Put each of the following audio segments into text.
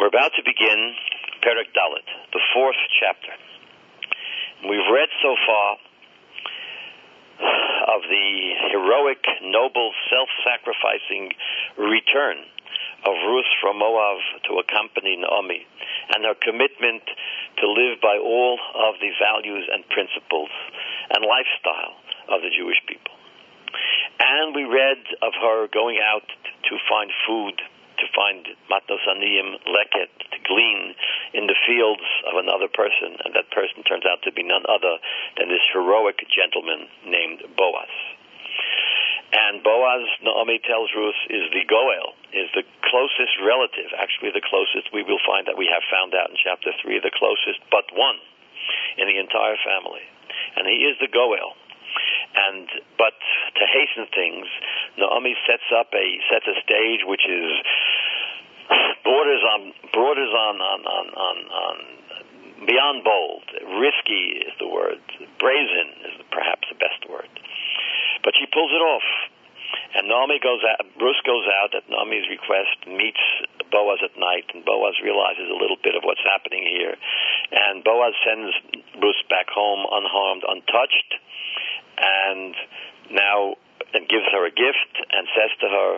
We're about to begin Perek Dalet, the fourth chapter. We've read so far of the heroic, noble, self-sacrificing return of Ruth from Moab to accompany Naomi and her commitment to live by all of the values and principles and lifestyle of the Jewish people. And we read of her going out to find food, to find matnos aniyim, leket, to glean in the fields of another person, and that person turns out to be none other than this heroic gentleman named Boaz. And Boaz, Naomi tells Ruth, is the Goel, is the closest relative, actually the closest we will find that we have found out in chapter 3, the closest but one in the entire family. And he is the Goel. And but to hasten things, Naomi sets up a sets a stage which is borders on borders on on on on, on beyond bold. Risky is the word. Brazen is perhaps the best word. But she pulls it off. And Naomi goes out, Rus goes out at Naomi's request, meets Boaz at night, and Boaz realizes a little bit of what's happening here. And Boaz sends Rus back home unharmed, untouched, and now and gives her a gift and says to her,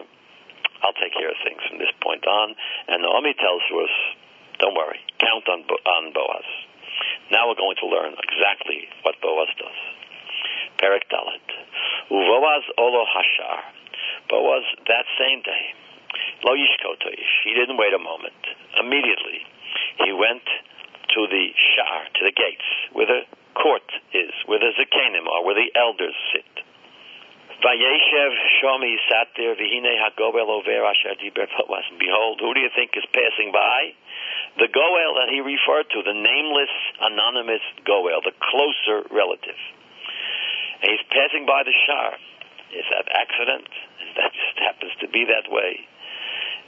I'll take care of things from this point on. And Naomi tells us, don't worry, count on, Bo- on Boaz. Now we're going to learn exactly what Boaz does. Perek Dalet. Uvoaz Olo Hashar. Boaz, that same day, Lo Yishkotoish, he didn't wait a moment. Immediately, he went to the Shar, to the gates, where the court is, where the Zakanim are, where the elders sit. Vayeshev Shomi sat there, Vihine Over Asher Diber. Behold, who do you think is passing by? The Goel that he referred to, the nameless, anonymous Goel, the closer relative. And he's passing by the Shar. Is that accident? That just happens to be that way.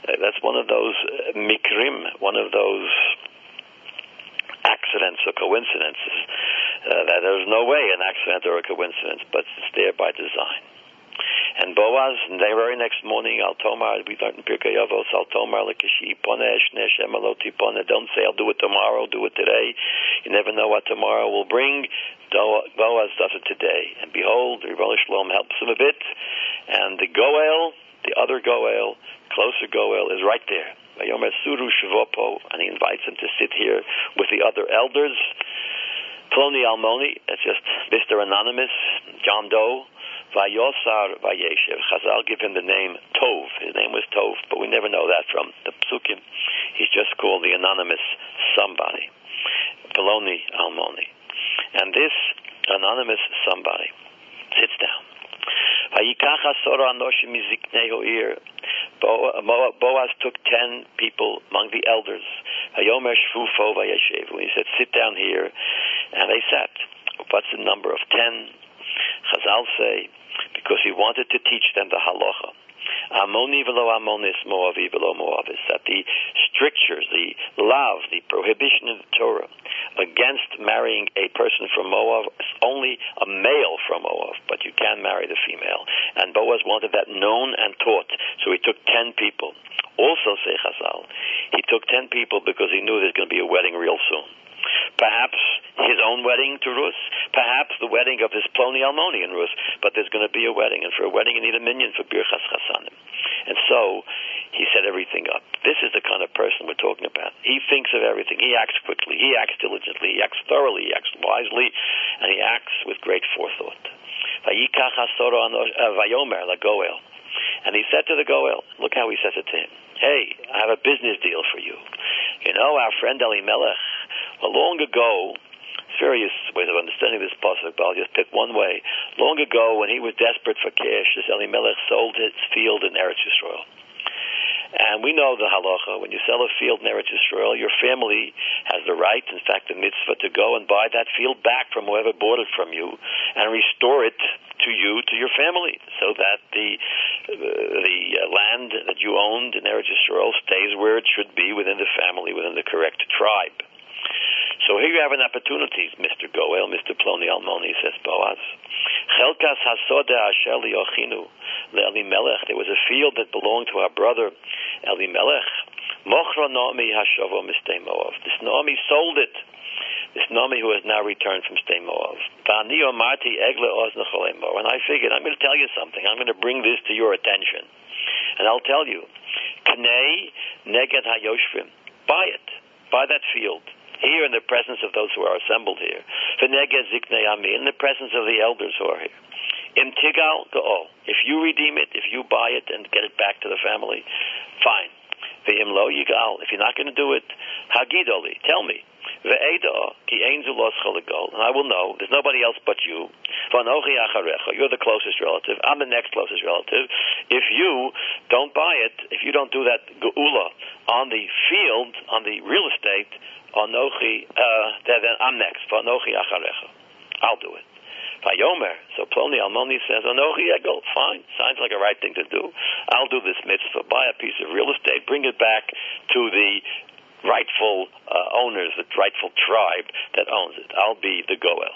Uh, that's one of those uh, mikrim, one of those accidents or coincidences. Uh, that there's no way an accident or a coincidence, but it's there by design. And Boaz, and the very next morning, Al Tomar, we learned in Pirkei Avos, Al Tomar, Lekishi, Pone, Shne, Shemaloti, Pone, don't say I'll do it tomorrow, do it today. You never know what tomorrow will bring. Boaz does it today. And behold, Ribbon Shalom helps him a bit, and the Goel, the other Goel, closer Goel, is right there. And he invites him to sit here with the other elders. Ploni Almoni, that's just Mr. Anonymous, John Doe, Vayosar Vayeshev. Chazal give him the name Tov. His name was Tov, but we never know that from the psukim. He's just called the anonymous somebody. Ploni Almoni. And this anonymous somebody sits down. Boaz took ten people among the elders. He said, sit down here. And they sat. What's the number of ten? Chazal say, because he wanted to teach them the halacha. Amoni velo amonis, Moavi velo Moavis. That the strictures, the lav, the prohibition in the Torah against marrying a person from Moab is only a male from Moab, but you can marry the female. And Boaz wanted that known and taught, so he took ten people. Also, say Chazal, he took ten people because he knew there's going to be a wedding real soon. Perhaps his own wedding to Ruth, Perhaps the wedding of his Ploni Almoni in Rus. But there's going to be a wedding, and for a wedding you need a minyan for Birchas Chasanim. And so he set everything up. This is the kind of person we're talking about. He thinks of everything. He acts quickly. He acts diligently. He acts thoroughly. He acts wisely, and he acts with great forethought. Uh, lagoel. And he said to the Goel, look how he says it to him. Hey, I have a business deal for you. You know, our friend Elimelech, long ago, various ways of understanding this pasuk, but I'll just pick one way. Long ago, when he was desperate for cash, this Elimelech sold his field in Eretz Yisrael. And we know the halacha. When you sell a field in Eretz Yisrael, your family has the right, in fact, the mitzvah, to go and buy that field back from whoever bought it from you and restore it to you, to your family, so that the uh, the uh, land that you owned in Eretz Yisrael stays where it should be within the family, within the correct tribe. So here you have an opportunity, Mr. Goel, Mr. Ploni Almoni, says Boaz. Chelkas hasoda asher liochinu leElimelech. There was a field that belonged to our brother Elimelech. Mochra Naomi Hashavo Mistei Moav. This Naomi sold it. This Naomi who has now returned from Stay Moav. Marti Egle And I figured, I'm going to tell you something. I'm going to bring this to your attention. And I'll tell you, Knei Neged Hayoshvim. Buy it. Buy that field here in the presence of those who are assembled here. In the presence of the elders who are here. Im tigal. If you redeem it, if you buy it and get it back to the family, fine. Yigal. If you're not going to do it, hagidoli. Tell me. And I will know. There's nobody else but you. You're the closest relative. I'm the next closest relative. If you don't buy it, if you don't do that geula on the field, on the real estate, Anochi, uh, then I'm next. Anochi acharecha. I'll do it. Vayomer. So Ploni Almoni says, Anochi Egel. Fine. Sounds like a right thing to do. I'll do this mitzvah. Buy a piece of real estate. Bring it back to the rightful uh, owners, the rightful tribe that owns it. I'll be the Goel.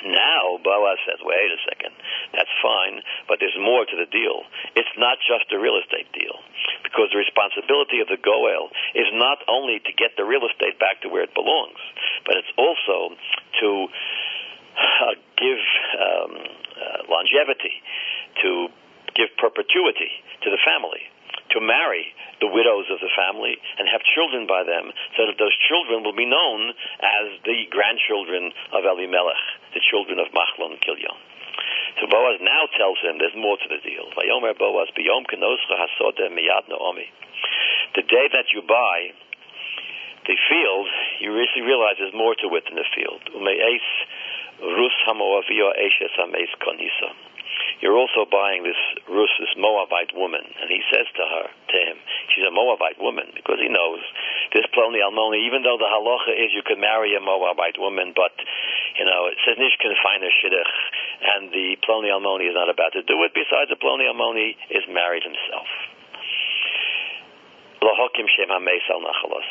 Now Boaz says, wait a second, that's fine, but there's more to the deal. It's not just a real estate deal, because the responsibility of the Goel is not only to get the real estate back to where it belongs, but it's also to uh, give um, uh, longevity, to give perpetuity to the family, to marry the widows of the family and have children by them, so that those children will be known as the grandchildren of Elimelech, the children of Machlon Kilyon. So Boaz now tells him there's more to the deal. The day that you buy the field, you realize there's more to it than the field. You're also buying this Rus, this Moabite woman. And he says to her, to him, she's a Moabite woman, because he knows this Ploni Almoni, even though the halacha is you can marry a Moabite woman, but, you know, it says Nish can find a shidduch, and the Ploni Almoni is not about to do it. Besides, the Ploni Almoni is married himself.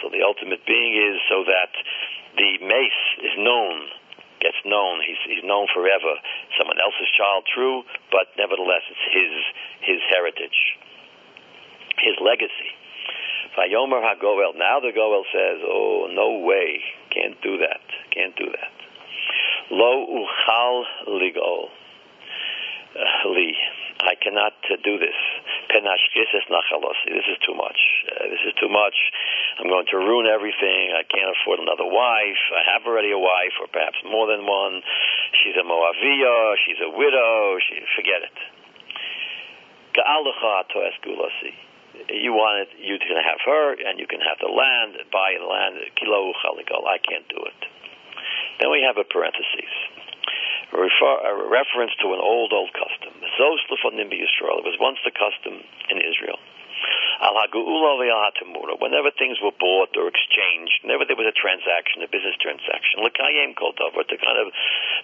So the ultimate being is so that the mace is known gets known. He's, he's known forever. Someone else's child, true, but nevertheless, it's his his heritage, his legacy. Vayomer HaGoel. Now the Goel says, "Oh, no way, can't do that, can't do that." Lo uchal ligol uh, li. I cannot uh, do this. This is too much. Uh, this is too much. I'm going to ruin everything. I can't afford another wife. I have already a wife, or perhaps more than one. She's a Moavia. She's a widow. She, forget it. You want it, you can have her, and you can have the land, buy the land. I can't do it. Then we have a parenthesis a, refer, a reference to an old, old custom. It was once the custom in Israel. Whenever things were bought or exchanged, whenever there was a transaction, a business transaction, to kind of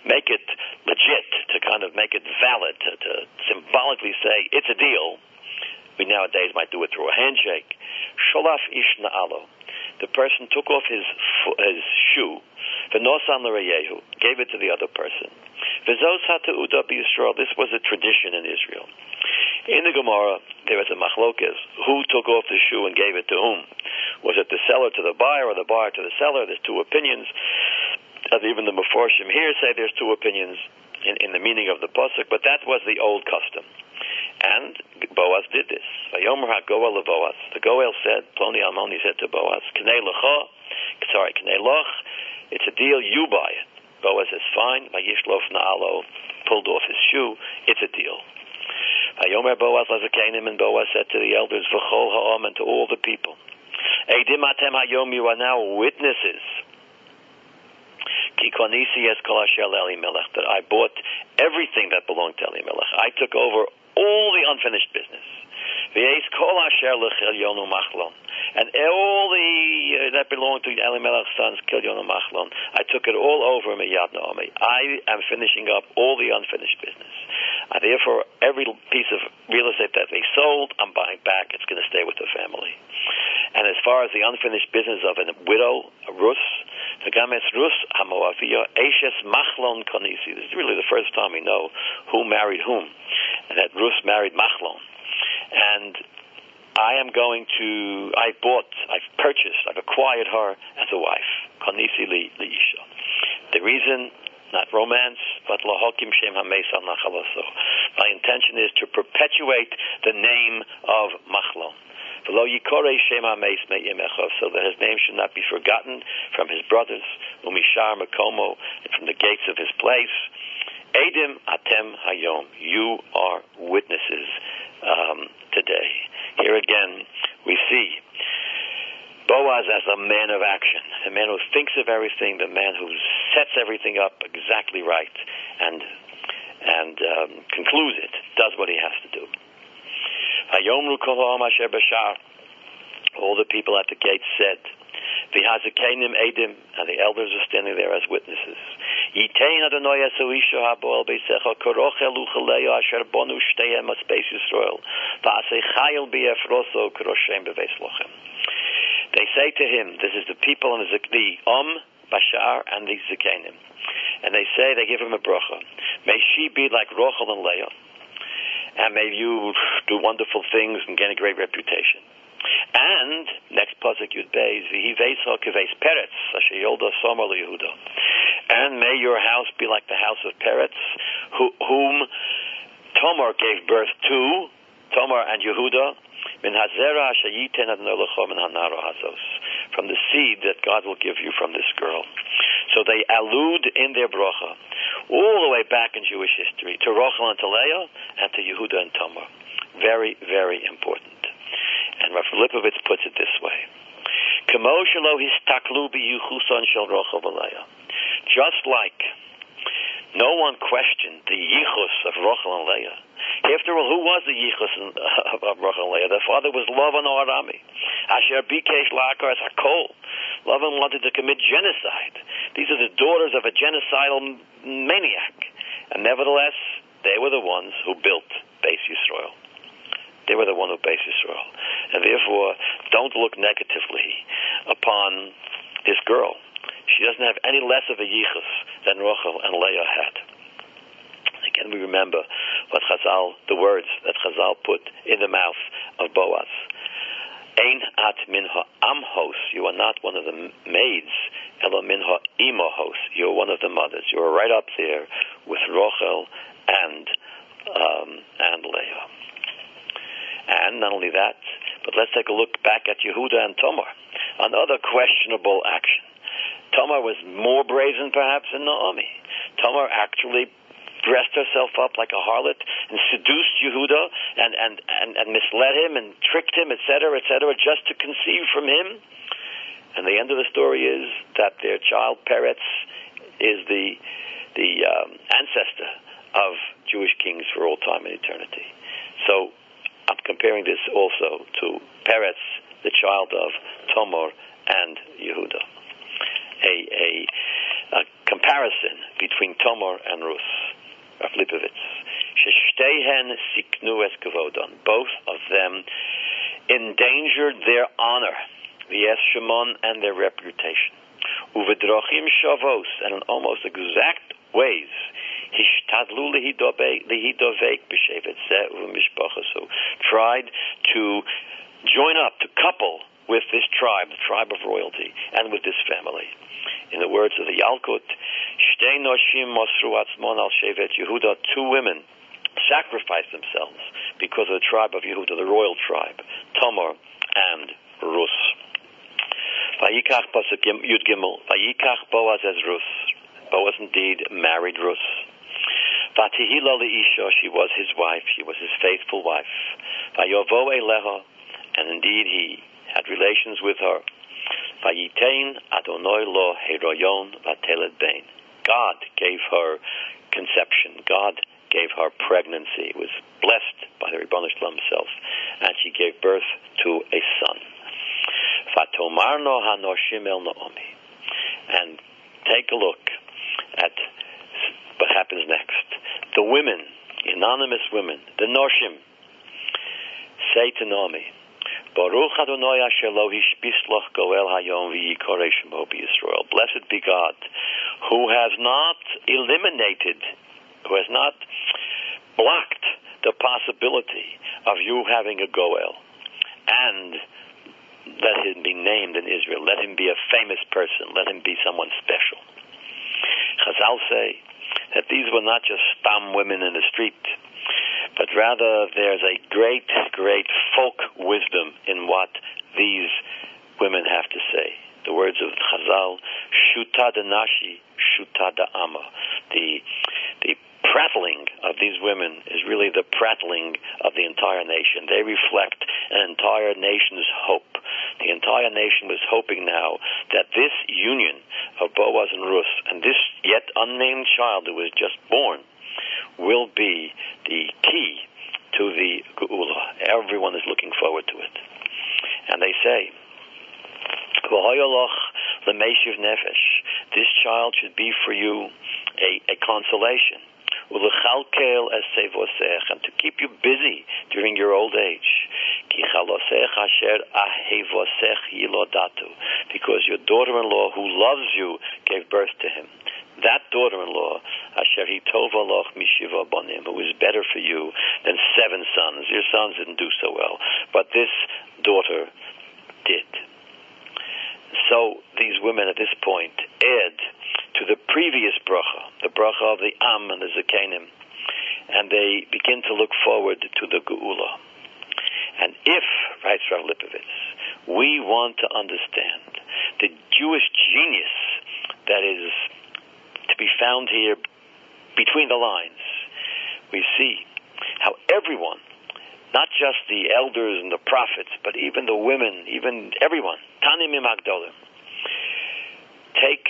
make it legit, to kind of make it valid, to, to symbolically say it's a deal, we nowadays might do it through a handshake. Sholaf. The person took off his his shoe, v'nosan l'reyehu, gave it to the other person. B'Yisrael. This was a tradition in Israel. In the Gemara, there was a machlokes. Who took off the shoe and gave it to whom? Was it the seller to the buyer or the buyer to the seller? There's two opinions. As even the Meforshim here say there's two opinions in, in the meaning of the pasuk, but that was the old custom. And Boaz did this. Vayomer HaGoel Boaz. The Goel said, Ploni Almoni said to Boaz, K'nei sorry, K'nei it's a deal, you buy it. Boaz says, fine. Vayishlof Naalo pulled off his shoe. It's a deal. Vayomer Boaz Lazakanim, and Boaz said to the elders, V'chol ha'om, and to all the people, Eidim atem hayom, you are now witnesses. Ki konisi es kol Elimelech, that I bought everything that belonged to Elimelech. I took over all the unfinished business. And all the uh, that belonged to Elimelech's sons, Kilyon and Machlon, I took it all over Miyad Naomi. I am finishing up all the unfinished business. I, therefore, every piece of real estate that they sold, I'm buying back. It's going to stay with the family. And as far as the unfinished business of a widow, a Rus, the Games Rus Hamoavia, Ashes Machlon Konisi. This is really the first time we know who married whom. And that Rus married Machlon. And I am going to, I've bought, I've purchased, I've acquired her as a wife. Konisi li isha. The reason, not romance, but lahokim shem hamesa nachalaso. My intention is to perpetuate the name of Machlon. So that his name should not be forgotten from his brothers, umishar makomo, and from the gates of his place. Adim atem hayom. You are witnesses um, today. Here again, we see Boaz as a man of action, a man who thinks of everything, the man who sets everything up exactly right and and um, concludes it, does what he has to do. All the people at the gate said, the Hazakanim Edim, and the elders are standing there as witnesses. Adonai Haboel Beisecha Asher Bonu Va'asei Chayil Biefroso Koroshem Lochem. They say to him, this is the people and the Om, Bashar, and the Zakanim. And they say, they give him a bracha. May she be like Rochel and Leah. And may you do wonderful things and gain a great reputation. And next pasuk Yud Beis Peretz Yolda Somer Yehuda. And may your house be like the house of Peretz, who, whom Tomar gave birth to, Tomar and Yehuda, from the seed that God will give you from this girl. So they allude in their bracha all the way back in Jewish history to Rochel and to Leah and to Yehuda and Tamar. Very, very important. And Rav Lipovitz puts it this way. Just like no one questioned the yichus of Rachel and Leah. After all, who was the yichus uh, of, of Rachel and Leah? Their father was Lavan Arami. Asher Bikesh Lakar Hakol. Lavan wanted to commit genocide. These are the daughters of a genocidal maniac. And nevertheless, they were the ones who built Beis Yisrael. They were the one who based Israel. And therefore, don't look negatively upon this girl. She doesn't have any less of a yichus than Rachel and Leah had. Again, we remember what Chazal, the words that Chazal put in the mouth of Boaz. Ein at minha amhos. You are not one of the maids. Elo minha imahos. You are one of the mothers. You are right up there with Rachel and um, and Leah. And not only that, but let's take a look back at Yehuda and Tamar, another questionable action. Tamar was more brazen perhaps than Naomi. Tamar actually dressed herself up like a harlot and seduced Yehuda and, and, and, and misled him and tricked him, etc., etc., just to conceive from him. And the end of the story is that their child Peretz is the the um, ancestor of Jewish kings for all time and eternity. So comparing this also to Peretz, the child of Tomor and Yehuda. A, a, a comparison between Tomor and Ruth, of Lipovitz. Sheshtehen siknu es Both of them endangered their honor, the Shimon, and their reputation. Uvedrochim shavos, and in almost exact ways, Zeh tried to join up, to couple with this tribe, the tribe of royalty, and with this family. In the words of the Yalkut, two women sacrificed themselves because of the tribe of Yehuda, the royal tribe, Tamar and Rus. Yud Gimel. Vayikach Boaz as Rus. Boaz indeed married Rus. Vatihila Isha, she was his wife, she was his faithful wife. Vayovo Eleha, and indeed he had relations with her. Vayitain Adonoi lo Heroyon Vatelet Bain. God gave her conception. God gave her pregnancy. It was blessed by the Ribbon himself, and she gave birth to a son. Fatomarno Hanoshim El Naomi. And take a look at what happens next. The women, anonymous women, the Noshim, say to Naomi, Baruch Adonai Asher goel hayom Yisrael. Blessed be God, who has not eliminated, who has not blocked the possibility of you having a goel. and let him be named in Israel. Let him be a famous person. Let him be someone special. Chazal say that these were not just stam women in the street, but rather there's a great, great folk wisdom in what these women have to say. The words of Chazal, Shuta de Nashi, Shuta de Ama. The, prattling of these women is really the prattling of the entire nation. They reflect an entire nation's hope. The entire nation was hoping now that this union of Boaz and Ruth and this yet unnamed child who was just born will be the key to the Geula. Everyone is looking forward to it. And they say, this child should be for you a, a consolation and to keep you busy during your old age. Because your daughter-in-law who loves you gave birth to him. That daughter-in-law, Asher Hitovaloch Mishiva Bonim, who was better for you than seven sons. Your sons didn't do so well, but this daughter did. So these women at this point add to the previous bracha, the bracha of the Am and the Zakanim, and they begin to look forward to the Geula. And if, writes Rav Lipovitz, we want to understand the Jewish genius that is to be found here between the lines, we see how everyone, not just the elders and the prophets, but even the women, even everyone, Tanim Magdolim, take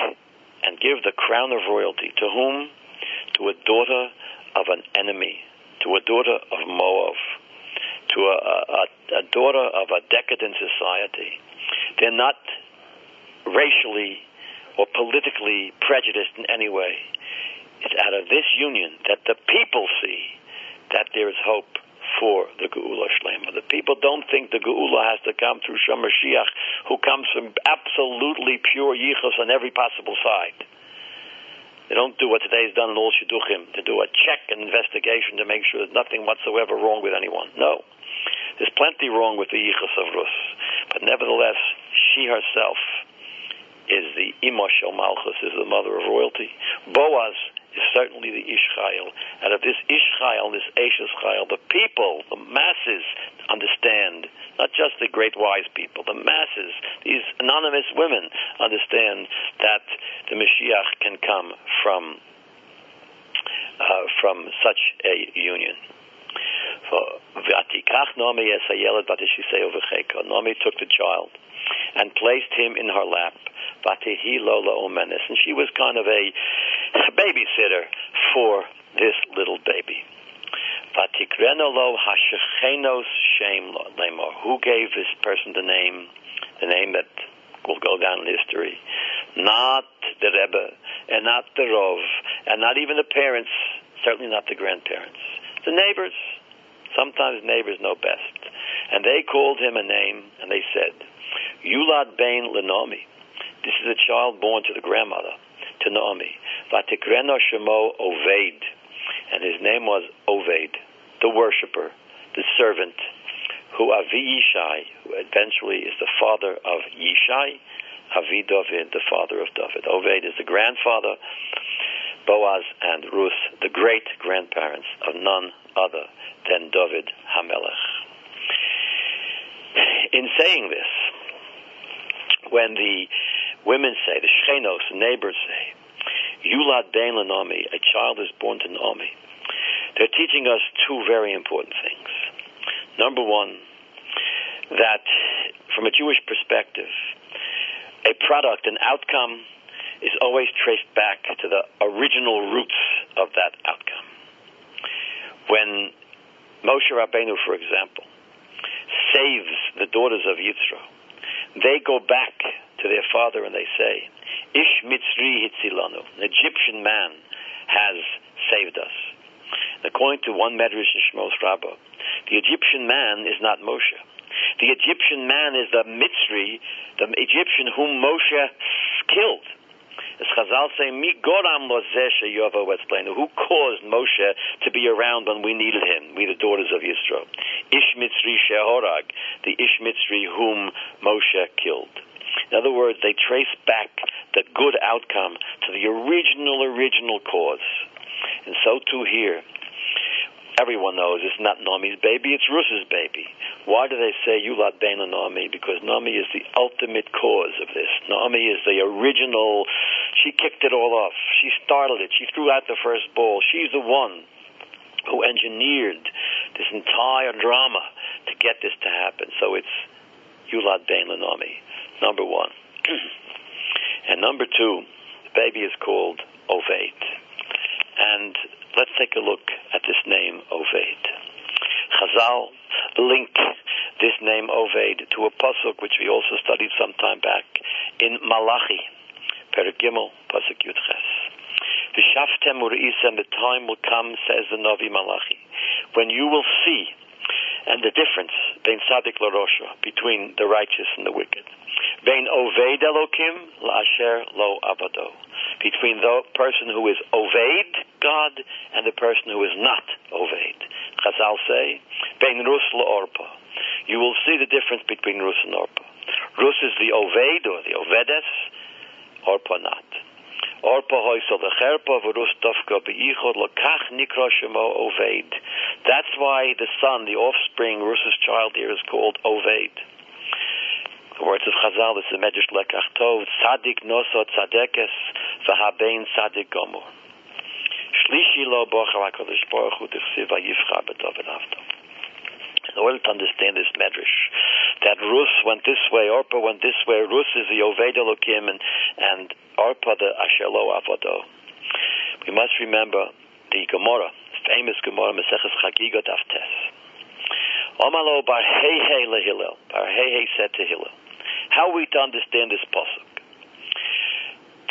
and give the crown of royalty to whom? To a daughter of an enemy, to a daughter of Moab, to a, a, a daughter of a decadent society. They're not racially or politically prejudiced in any way. It's out of this union that the people see that there is hope for the Geula Shlema. The people don't think the Geula has to come through Shemashiach, who comes from absolutely pure yichus on every possible side. They don't do what today today's done in all shidduchim, to do a check and investigation to make sure there's nothing whatsoever wrong with anyone. No. There's plenty wrong with the yichus of Rus. But nevertheless, she herself is the Imosh Malchus, is the mother of royalty. Boaz is certainly the Ish Chayil. And of this Ish Chayil, this Ashes Chayil, the people, the masses understand, not just the great wise people, the masses, these anonymous women understand that the Mashiach can come from uh, from such a union. Naomi took the child and placed him in her lap. And she was kind of a babysitter for this little baby. Who gave this person the name, the name that will go down in history? Not the Rebbe, and not the Rov, and not even the parents, certainly not the grandparents. The neighbors. Sometimes neighbors know best. And they called him a name, and they said, Yulad Bain Lenomi. This is a child born to the grandmother, to Naomi. Vatikreno Shemo Oved. And his name was Oved, the worshiper, the servant, who Avi Yishai, who eventually is the father of Yishai, Avi David, the father of David. Oved is the grandfather, Boaz and Ruth, the great grandparents of none other than David Hamelech. In saying this, when the women say, the Shechenos, the neighbors say, Yulad Ben Naomi, a child is born to Naomi, they're teaching us two very important things. Number one, that from a Jewish perspective, a product, an outcome, is always traced back to the original roots of that outcome. When Moshe Rabbeinu, for example, saves the daughters of Yisro, they go back to their father and they say, Ish Mitzri Hitzilanu, an Egyptian man has saved us. According to one Medrash in Shmos Rabbah, the Egyptian man is not Moshe. The Egyptian man is the Mitzri, the Egyptian whom Moshe killed. As Chazal say, Mi goram who caused Moshe to be around when we needed him, we the daughters of Yisro. Ish Mitzri Shehorag, the Ish Mitzri whom Moshe killed. In other words, they trace back the good outcome to the original, original cause. And so too here everyone knows it's not Nomi's baby, it's Rus's baby. Why do they say Yulat Bena Naomi? Because Naomi is the ultimate cause of this. Naomi is the original, she kicked it all off. She started it. She threw out the first ball. She's the one who engineered this entire drama to get this to happen. So it's Yulat Ben Naomi, number one. and number two, the baby is called Oved. And Let's take a look at this name Oved. Chazal link this name Oved to a pasuk which we also studied some time back in Malachi, Pasuk Yudches. V'shaftem the time will come, says the Navi Malachi, when you will see, and the difference between Sadik Larosha, between the righteous and the wicked. Bein Oved Elokim, La'asher Lo Abado between the person who is Oved, God, and the person who is not Oved. Chazal say, Ben Rus Orpa. You will see the difference between Rus and Orpa. Rus is the Oved or the Ovedes, Orpa not. Orpa hoysel the cherpa v'rus be'ichod lokach nikra Oved. That's why the son, the offspring, Rus's child here is called Oved. The words of Chazal, this is Medrash Lekach Tov, Tzadik noso tzadekes, v'habein tzadik gomor. Shlishi lo bocha HaKadosh Baruch Hu tichsiv b'tov. In order to understand this Medrash, that Rus went this way, Orpa went this way, Rus is the Oved Elokim, and, and Orpa the Asher Lo Avodo. We must remember the Gemara, famous Gemara, Maseches Chagigot Aftes. Omalo bar Hei Hei lehillel. Bar Hei Hei said to Hillel, how are we to understand this pasuk?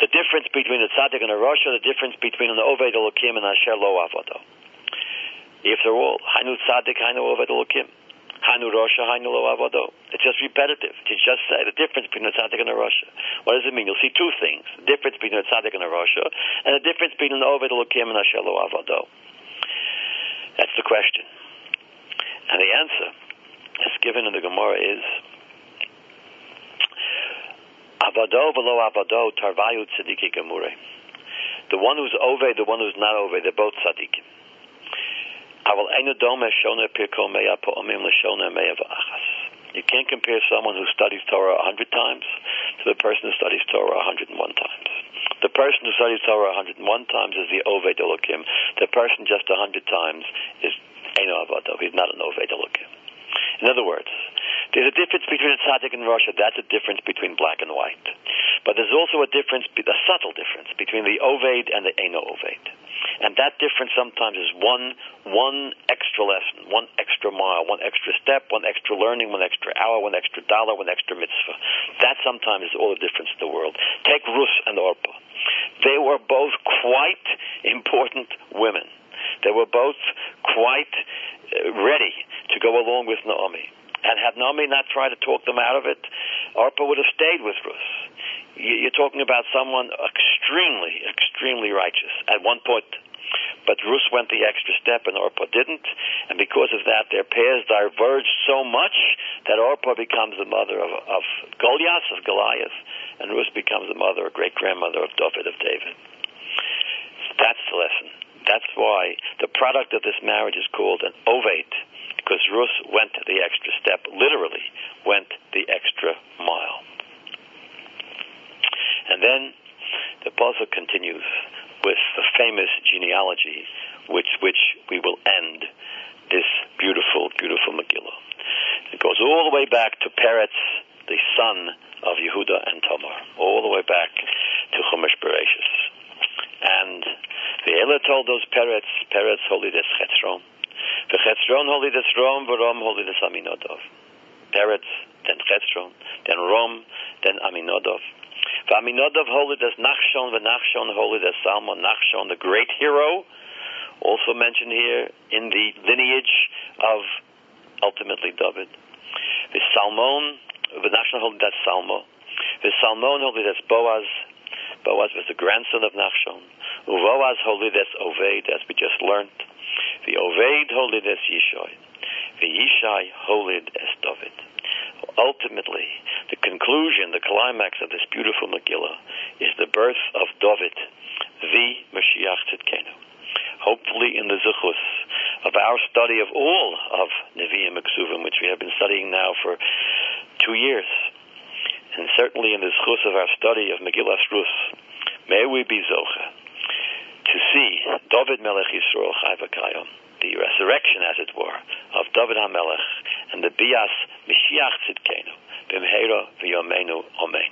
The difference between the tzaddik and the rasha, the difference between an oved elokim and asher lo avodo. If they're all hainu tzaddik, hainu oved elokim, hainu rasha, hainu lo avodo. It's just repetitive. To just say the difference between the tzaddik and the rasha. What does it mean? You'll see two things: the difference between the tzaddik and the rasha, and the difference between an oved elokim and asher lo avodo. That's the question. And the answer, as given in the Gemara, is Avado v'lo avado tarvayu tzadiki gemure. The one who's ove, the one who's not ove, they're both tzadikim. You can't compare someone who studies Torah a hundred times to the person who studies Torah a hundred and one times. The person who studies Torah a hundred and one times is the Oved Elokim. The person just a hundred times is Eno Avado. He's not an Oved Elokim. In other words, there's a difference between a tzaddik and rasha. That's a difference between black and white. But there's also a difference, a subtle difference between the oved and the eno oved. And that difference sometimes is one one extra lesson, one extra mile, one extra step, one extra learning, one extra hour, one extra dollar, one extra mitzvah. That sometimes is all the difference in the world. Take Rus and Orpa. They were both quite important women. They were both quite uh, ready to go along with Naomi. And had Naomi not tried to talk them out of it, Orpah would have stayed with Ruth. You're talking about someone extremely, extremely righteous at one point. But Ruth went the extra step and Orpah didn't. And because of that, their paths diverged so much that Orpah becomes the mother of, of Goliath, of Goliath, and Ruth becomes the mother, or great grandmother of David, of David. That's the lesson. That's why the product of this marriage is called an Oved because Rus went the extra step, literally went the extra mile. And then the puzzle continues with the famous genealogy, which which we will end this beautiful, beautiful Megillah. It goes all the way back to Peretz, the son of Yehuda and Tamar, all the way back to Chumash Bereshis. And the Ela told those Peretz, Peretz holy des Chetzron, V'chetzron holy des Rom, v'Rom holy des Aminodov. Peretz, then Chetzron, then Rom, then Aminodov. V'Aminodov holy des Nachshon, v'Nachshon holy des Salmon, Nachshon, the great hero, also mentioned here in the lineage of ultimately David. V'Salmon, v'Nachshon holy des Salmo, v'Salmon holy des Boaz, Boaz was the grandson of Nachshon. Uvoaz holides Oved, as we just learned. The Oved holides Yishai. The Yishai holid es David. Ultimately, the conclusion, the climax of this beautiful Megillah is the birth of David, the Mashiach Tzidkenu. Hopefully, in the Zuchus of our study of all of Nevi'im Ksuvim, which we have been studying now for two years, and certainly in the Zuchus of our study of Megillah Rus, may we be Zocha to see David Melech Yisrael Chai the resurrection, as it were, of David HaMelech and the Bias Mashiach Tzidkenu, Bimheira V'Yomenu Amen.